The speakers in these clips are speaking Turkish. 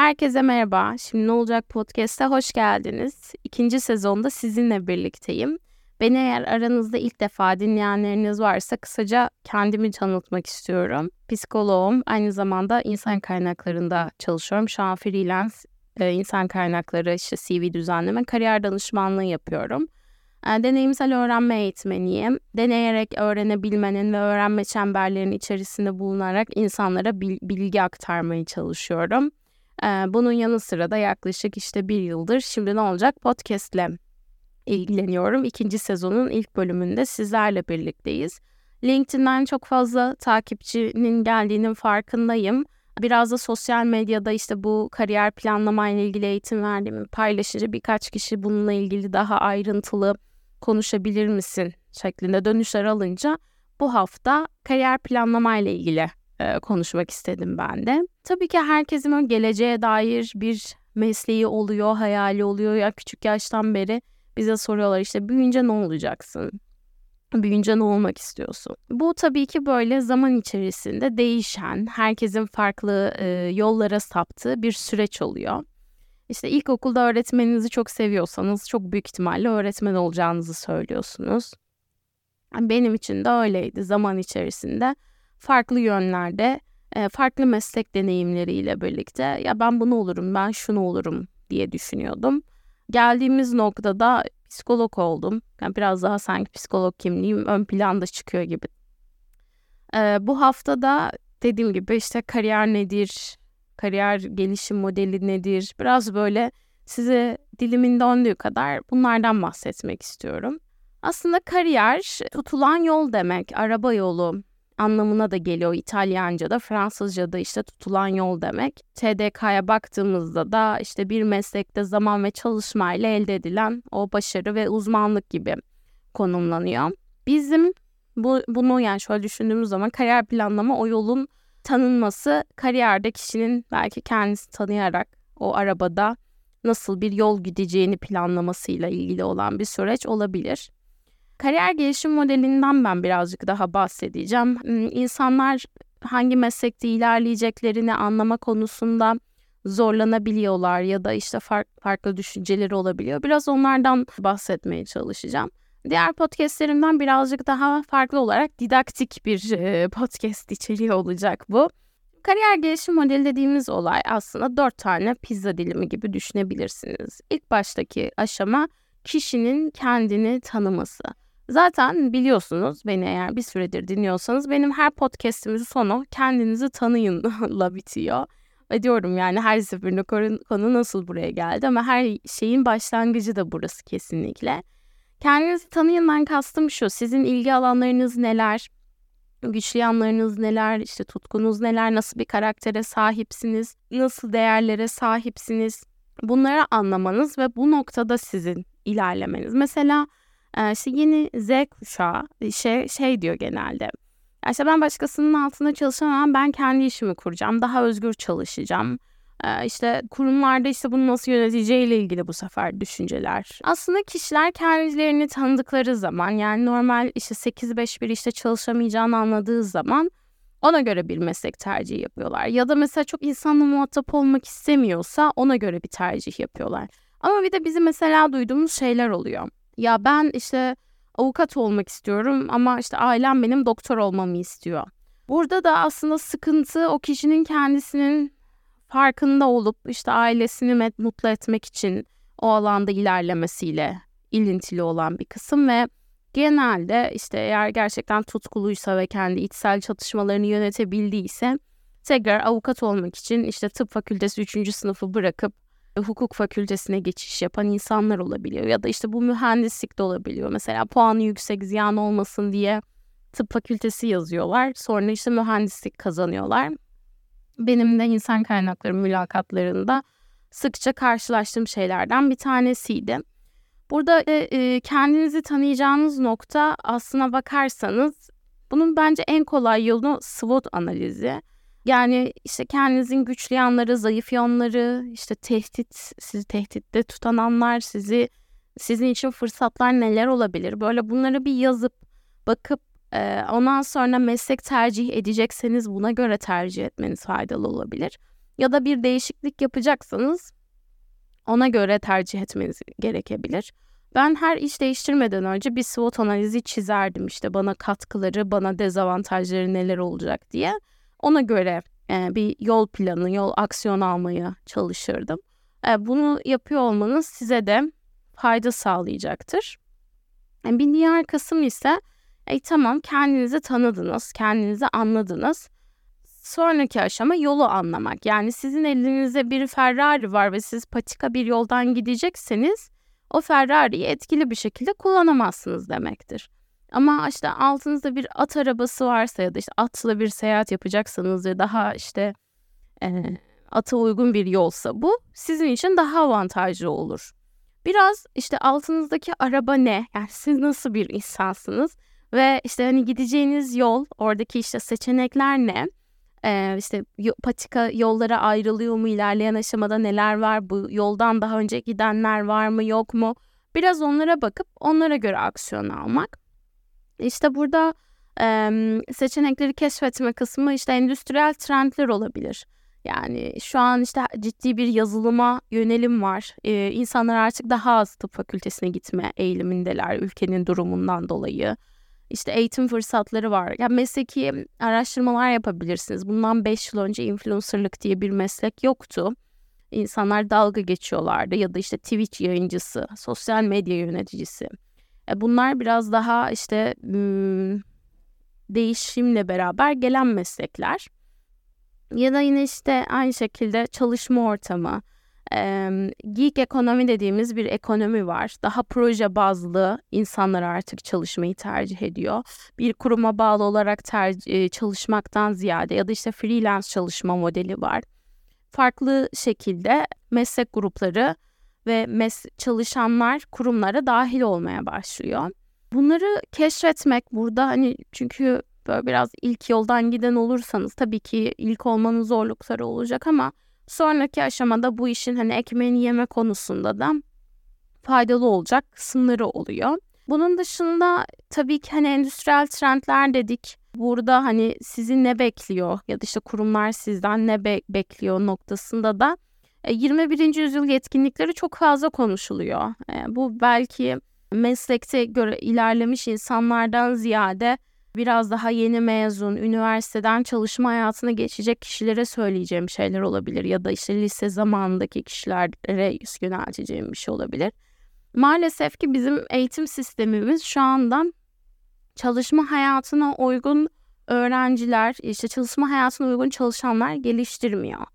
Herkese merhaba. Şimdi ne olacak podcast'e hoş geldiniz. İkinci sezonda sizinle birlikteyim. Beni eğer aranızda ilk defa dinleyenleriniz varsa kısaca kendimi tanıtmak istiyorum. Psikoloğum, aynı zamanda insan kaynaklarında çalışıyorum. Şu an freelance e, insan kaynakları, işte CV düzenleme, kariyer danışmanlığı yapıyorum. E, deneyimsel öğrenme eğitmeniyim. Deneyerek öğrenebilmenin ve öğrenme çemberlerinin içerisinde bulunarak insanlara bilgi aktarmaya çalışıyorum. Bunun yanı sıra da yaklaşık işte bir yıldır şimdi ne olacak podcastle ilgileniyorum. İkinci sezonun ilk bölümünde sizlerle birlikteyiz. LinkedIn'den çok fazla takipçinin geldiğinin farkındayım. Biraz da sosyal medyada işte bu kariyer planlama ile ilgili eğitim verdiğimi paylaşınca birkaç kişi bununla ilgili daha ayrıntılı konuşabilir misin şeklinde dönüşler alınca bu hafta kariyer planlama ile ilgili e, konuşmak istedim ben de. Tabii ki herkesin geleceğe dair bir mesleği oluyor, hayali oluyor ya küçük yaştan beri bize soruyorlar işte büyüyünce ne olacaksın? Büyüyünce ne olmak istiyorsun? Bu tabii ki böyle zaman içerisinde değişen, herkesin farklı e, yollara saptığı bir süreç oluyor. İşte ilkokulda öğretmeninizi çok seviyorsanız çok büyük ihtimalle öğretmen olacağınızı söylüyorsunuz. Benim için de öyleydi zaman içerisinde farklı yönlerde farklı meslek deneyimleriyle birlikte ya ben bunu olurum ben şunu olurum diye düşünüyordum. Geldiğimiz noktada psikolog oldum. Yani biraz daha sanki psikolog kimliğim ön planda çıkıyor gibi. Ee, bu hafta da dediğim gibi işte kariyer nedir, kariyer gelişim modeli nedir? Biraz böyle size dilimin döndüğü kadar bunlardan bahsetmek istiyorum. Aslında kariyer tutulan yol demek, araba yolu anlamına da geliyor İtalyanca'da, Fransızca'da işte tutulan yol demek. TDK'ya baktığımızda da işte bir meslekte zaman ve çalışmayla elde edilen o başarı ve uzmanlık gibi konumlanıyor. Bizim bu, bunu yani şöyle düşündüğümüz zaman kariyer planlama o yolun tanınması kariyerde kişinin belki kendisi tanıyarak o arabada nasıl bir yol gideceğini planlamasıyla ilgili olan bir süreç olabilir. Kariyer gelişim modelinden ben birazcık daha bahsedeceğim. Hmm, insanlar hangi meslekte ilerleyeceklerini anlama konusunda zorlanabiliyorlar ya da işte farklı düşünceleri olabiliyor. Biraz onlardan bahsetmeye çalışacağım. Diğer podcastlerimden birazcık daha farklı olarak didaktik bir podcast içeriği olacak bu. Kariyer gelişim modeli dediğimiz olay aslında dört tane pizza dilimi gibi düşünebilirsiniz. İlk baştaki aşama kişinin kendini tanıması. Zaten biliyorsunuz beni eğer bir süredir dinliyorsanız benim her podcast'imin sonu kendinizi tanıyınla bitiyor. Ve diyorum yani her seferinde konu nasıl buraya geldi ama her şeyin başlangıcı da burası kesinlikle. Kendinizi tanıyından kastım şu. Sizin ilgi alanlarınız neler? Güçlü yanlarınız neler? işte tutkunuz neler? Nasıl bir karaktere sahipsiniz? Nasıl değerlere sahipsiniz? Bunları anlamanız ve bu noktada sizin ilerlemeniz. Mesela işte yeni Z kuşağı şey, şey diyor genelde. İşte ben başkasının altında çalışamam, ben kendi işimi kuracağım, daha özgür çalışacağım işte kurumlarda işte bunu nasıl yöneteceğiyle ilgili bu sefer düşünceler. Aslında kişiler kendilerini tanıdıkları zaman yani normal işte 8-5 bir işte çalışamayacağını anladığı zaman ona göre bir meslek tercihi yapıyorlar. Ya da mesela çok insanla muhatap olmak istemiyorsa ona göre bir tercih yapıyorlar. Ama bir de bizim mesela duyduğumuz şeyler oluyor. Ya ben işte avukat olmak istiyorum ama işte ailem benim doktor olmamı istiyor. Burada da aslında sıkıntı o kişinin kendisinin farkında olup işte ailesini mutlu etmek için o alanda ilerlemesiyle ilintili olan bir kısım ve genelde işte eğer gerçekten tutkuluysa ve kendi içsel çatışmalarını yönetebildiyse tekrar avukat olmak için işte tıp fakültesi 3. sınıfı bırakıp hukuk fakültesine geçiş yapan insanlar olabiliyor ya da işte bu mühendislik de olabiliyor. Mesela puanı yüksek ziyan olmasın diye tıp fakültesi yazıyorlar. Sonra işte mühendislik kazanıyorlar benim de insan kaynakları mülakatlarında sıkça karşılaştığım şeylerden bir tanesiydi. Burada e, e, kendinizi tanıyacağınız nokta aslına bakarsanız bunun bence en kolay yolu SWOT analizi. Yani işte kendinizin güçlü yanları, zayıf yanları, işte tehdit, sizi tehditte tutan anlar, sizi sizin için fırsatlar neler olabilir? Böyle bunları bir yazıp bakıp ondan sonra meslek tercih edecekseniz buna göre tercih etmeniz faydalı olabilir. Ya da bir değişiklik yapacaksanız ona göre tercih etmeniz gerekebilir. Ben her iş değiştirmeden önce bir SWOT analizi çizerdim işte bana katkıları, bana dezavantajları neler olacak diye. Ona göre e, bir yol planı, yol aksiyon almaya çalışırdım. E, bunu yapıyor olmanız size de fayda sağlayacaktır. E, bir diğer kısım ise e, tamam kendinizi tanıdınız, kendinizi anladınız. Sonraki aşama yolu anlamak. Yani sizin elinizde bir Ferrari var ve siz patika bir yoldan gidecekseniz o Ferrari'yi etkili bir şekilde kullanamazsınız demektir. Ama işte altınızda bir at arabası varsa ya da işte atla bir seyahat yapacaksanız ve daha işte e, ata uygun bir yolsa bu sizin için daha avantajlı olur. Biraz işte altınızdaki araba ne? Yani siz nasıl bir insansınız? Ve işte hani gideceğiniz yol, oradaki işte seçenekler ne? Ee, işte patika yollara ayrılıyor mu? İlerleyen aşamada neler var? Bu yoldan daha önce gidenler var mı yok mu? Biraz onlara bakıp onlara göre aksiyon almak. İşte burada e, seçenekleri keşfetme kısmı işte endüstriyel trendler olabilir. Yani şu an işte ciddi bir yazılıma yönelim var. Ee, insanlar artık daha az tıp fakültesine gitme eğilimindeler ülkenin durumundan dolayı. İşte eğitim fırsatları var. Ya mesleki araştırmalar yapabilirsiniz. Bundan 5 yıl önce influencerlık diye bir meslek yoktu. İnsanlar dalga geçiyorlardı ya da işte Twitch yayıncısı, sosyal medya yöneticisi. E bunlar biraz daha işte değişimle beraber gelen meslekler. Ya da yine işte aynı şekilde çalışma ortamı, e, geek ekonomi dediğimiz bir ekonomi var. Daha proje bazlı insanlar artık çalışmayı tercih ediyor. Bir kuruma bağlı olarak tercih, çalışmaktan ziyade ya da işte freelance çalışma modeli var. Farklı şekilde meslek grupları ve mes çalışanlar kurumlara dahil olmaya başlıyor. Bunları keşfetmek burada hani çünkü böyle biraz ilk yoldan giden olursanız tabii ki ilk olmanın zorlukları olacak ama sonraki aşamada bu işin hani ekmeğini yeme konusunda da faydalı olacak kısımları oluyor. Bunun dışında tabii ki hani endüstriyel trendler dedik. Burada hani sizi ne bekliyor ya da işte kurumlar sizden ne be- bekliyor noktasında da 21. E, yüzyıl yetkinlikleri çok fazla konuşuluyor. E, bu belki meslekte göre ilerlemiş insanlardan ziyade biraz daha yeni mezun, üniversiteden çalışma hayatına geçecek kişilere söyleyeceğim şeyler olabilir ya da işte lise zamanındaki kişilere yönelteceğim bir şey olabilir. Maalesef ki bizim eğitim sistemimiz şu anda çalışma hayatına uygun öğrenciler, işte çalışma hayatına uygun çalışanlar geliştirmiyor.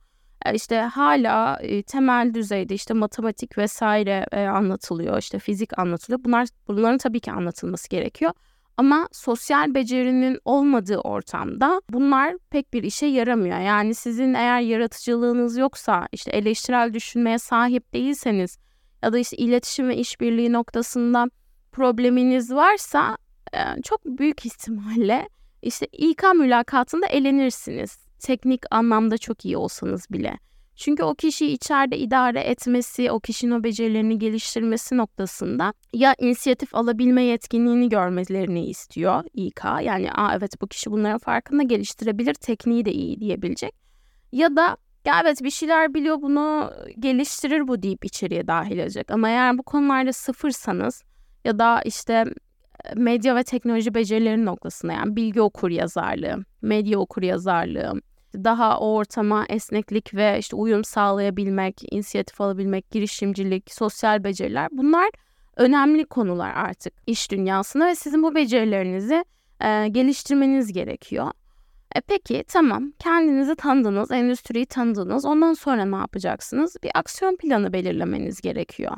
E, işte hala e, temel düzeyde işte matematik vesaire e, anlatılıyor, işte fizik anlatılıyor. Bunlar bunların tabii ki anlatılması gerekiyor. Ama sosyal becerinin olmadığı ortamda bunlar pek bir işe yaramıyor. Yani sizin eğer yaratıcılığınız yoksa, işte eleştirel düşünmeye sahip değilseniz ya da işte iletişim ve işbirliği noktasında probleminiz varsa çok büyük ihtimalle işte İK mülakatında elenirsiniz teknik anlamda çok iyi olsanız bile. Çünkü o kişiyi içeride idare etmesi, o kişinin o becerilerini geliştirmesi noktasında ya inisiyatif alabilme yetkinliğini görmelerini istiyor İK. Yani Aa, evet bu kişi bunların farkında geliştirebilir, tekniği de iyi diyebilecek. Ya da ya evet bir şeyler biliyor bunu geliştirir bu deyip içeriye dahil edecek. Ama eğer bu konularda sıfırsanız ya da işte medya ve teknoloji becerileri noktasında yani bilgi okur yazarlığı, medya okur yazarlığı, daha o ortama esneklik ve işte uyum sağlayabilmek, inisiyatif alabilmek, girişimcilik, sosyal beceriler bunlar önemli konular artık iş dünyasında ve sizin bu becerilerinizi e, geliştirmeniz gerekiyor. E peki tamam kendinizi tanıdınız, endüstriyi tanıdınız. Ondan sonra ne yapacaksınız? Bir aksiyon planı belirlemeniz gerekiyor.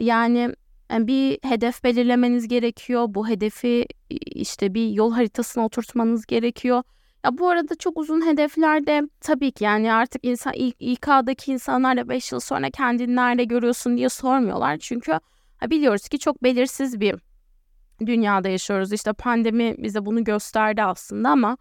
Yani e, bir hedef belirlemeniz gerekiyor. Bu hedefi işte bir yol haritasına oturtmanız gerekiyor. Ya bu arada çok uzun hedeflerde tabii ki yani artık insan İK'daki insanlar da 5 yıl sonra kendini nerede görüyorsun diye sormuyorlar. Çünkü biliyoruz ki çok belirsiz bir dünyada yaşıyoruz. İşte pandemi bize bunu gösterdi aslında ama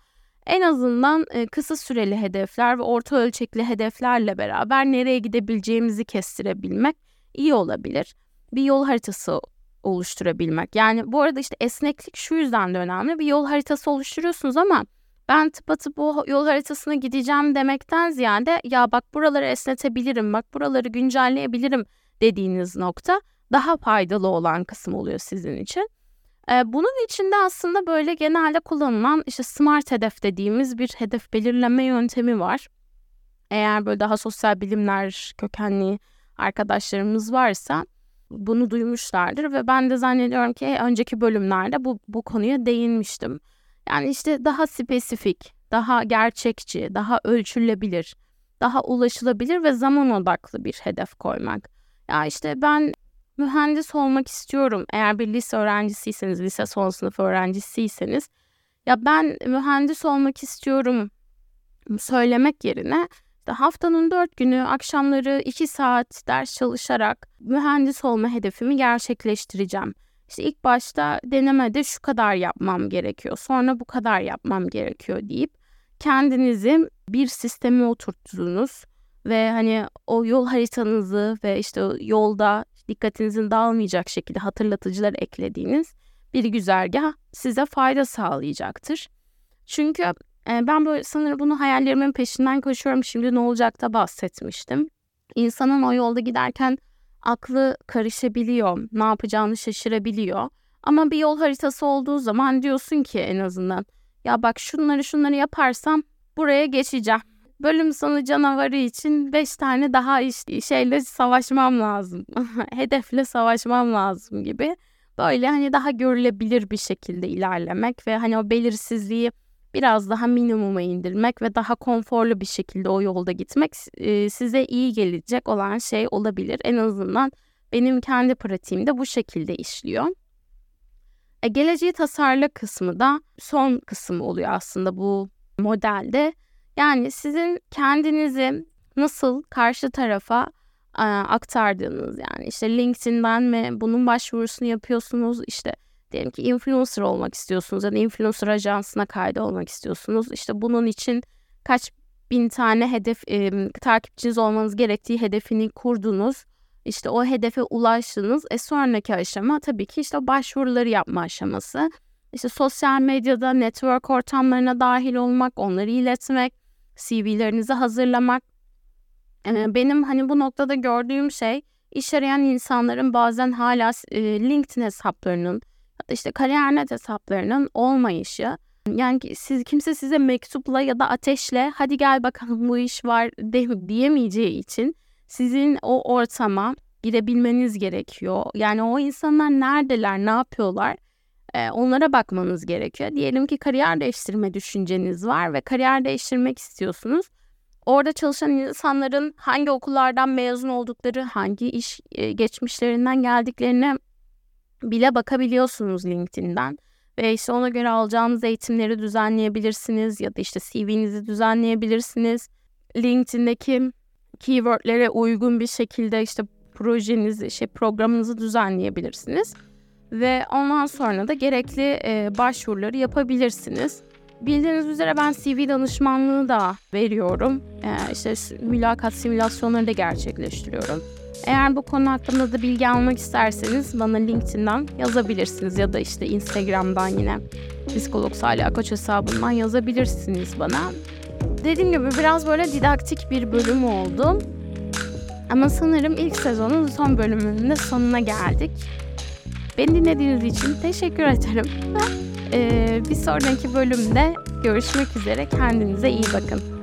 en azından kısa süreli hedefler ve orta ölçekli hedeflerle beraber nereye gidebileceğimizi kestirebilmek iyi olabilir. Bir yol haritası oluşturabilmek. Yani bu arada işte esneklik şu yüzden de önemli. Bir yol haritası oluşturuyorsunuz ama ben tıpatıp bu yol haritasına gideceğim demekten ziyade ya bak buraları esnetebilirim, bak buraları güncelleyebilirim dediğiniz nokta daha faydalı olan kısım oluyor sizin için. Bunun içinde aslında böyle genelde kullanılan işte smart hedef dediğimiz bir hedef belirleme yöntemi var. Eğer böyle daha sosyal bilimler kökenli arkadaşlarımız varsa bunu duymuşlardır ve ben de zannediyorum ki önceki bölümlerde bu, bu konuya değinmiştim. Yani işte daha spesifik, daha gerçekçi, daha ölçülebilir, daha ulaşılabilir ve zaman odaklı bir hedef koymak. Ya işte ben mühendis olmak istiyorum. Eğer bir lise öğrencisiyseniz, lise son sınıf öğrencisiyseniz ya ben mühendis olmak istiyorum söylemek yerine işte haftanın dört günü akşamları iki saat ders çalışarak mühendis olma hedefimi gerçekleştireceğim. İşte ilk başta denemede şu kadar yapmam gerekiyor, sonra bu kadar yapmam gerekiyor deyip kendinizi bir sisteme oturttunuz ve hani o yol haritanızı ve işte yolda dikkatinizin dağılmayacak şekilde hatırlatıcılar eklediğiniz bir güzergah size fayda sağlayacaktır. Çünkü e, ben böyle sanırım bunu hayallerimin peşinden koşuyorum. Şimdi ne olacak da bahsetmiştim. İnsanın o yolda giderken aklı karışabiliyor, ne yapacağını şaşırabiliyor. Ama bir yol haritası olduğu zaman diyorsun ki en azından ya bak şunları şunları yaparsam buraya geçeceğim. Bölüm sonu canavarı için 5 tane daha iş, şeyle savaşmam lazım. Hedefle savaşmam lazım gibi. Böyle hani daha görülebilir bir şekilde ilerlemek ve hani o belirsizliği biraz daha minimuma indirmek ve daha konforlu bir şekilde o yolda gitmek e, size iyi gelecek olan şey olabilir. En azından benim kendi pratiğimde bu şekilde işliyor. E, geleceği tasarla kısmı da son kısım oluyor aslında bu modelde. Yani sizin kendinizi nasıl karşı tarafa e, aktardığınız yani işte LinkedIn'den mi bunun başvurusunu yapıyorsunuz işte diyelim ki influencer olmak istiyorsunuz ya da influencer ajansına kaydı olmak istiyorsunuz. İşte bunun için kaç bin tane hedef e, takipçiniz olmanız gerektiği hedefini kurdunuz. İşte o hedefe ulaştınız. E sonraki aşama tabii ki işte başvuruları yapma aşaması. İşte sosyal medyada network ortamlarına dahil olmak, onları iletmek, CV'lerinizi hazırlamak. E, benim hani bu noktada gördüğüm şey iş arayan insanların bazen hala e, LinkedIn hesaplarının işte kariyer hesaplarının olmayışı. Yani siz kimse size mektupla ya da ateşle hadi gel bakalım bu iş var de, diyemeyeceği için sizin o ortama girebilmeniz gerekiyor. Yani o insanlar neredeler, ne yapıyorlar? Ee, onlara bakmanız gerekiyor. Diyelim ki kariyer değiştirme düşünceniz var ve kariyer değiştirmek istiyorsunuz. Orada çalışan insanların hangi okullardan mezun oldukları, hangi iş e, geçmişlerinden geldiklerine bile bakabiliyorsunuz LinkedIn'den. Ve işte ona göre alacağınız eğitimleri düzenleyebilirsiniz ya da işte CV'nizi düzenleyebilirsiniz. LinkedIn'deki keywordlere uygun bir şekilde işte projenizi, şey programınızı düzenleyebilirsiniz. Ve ondan sonra da gerekli e, başvuruları yapabilirsiniz. Bildiğiniz üzere ben CV danışmanlığı da veriyorum. E, işte mülakat simülasyonları da gerçekleştiriyorum. Eğer bu konu hakkında da bilgi almak isterseniz bana LinkedIn'den yazabilirsiniz ya da işte Instagram'dan yine psikolog Salih Koç hesabından yazabilirsiniz bana. Dediğim gibi biraz böyle didaktik bir bölüm oldu. Ama sanırım ilk sezonun son bölümünün de sonuna geldik. Beni dinlediğiniz için teşekkür ederim. Ee, bir sonraki bölümde görüşmek üzere. Kendinize iyi bakın.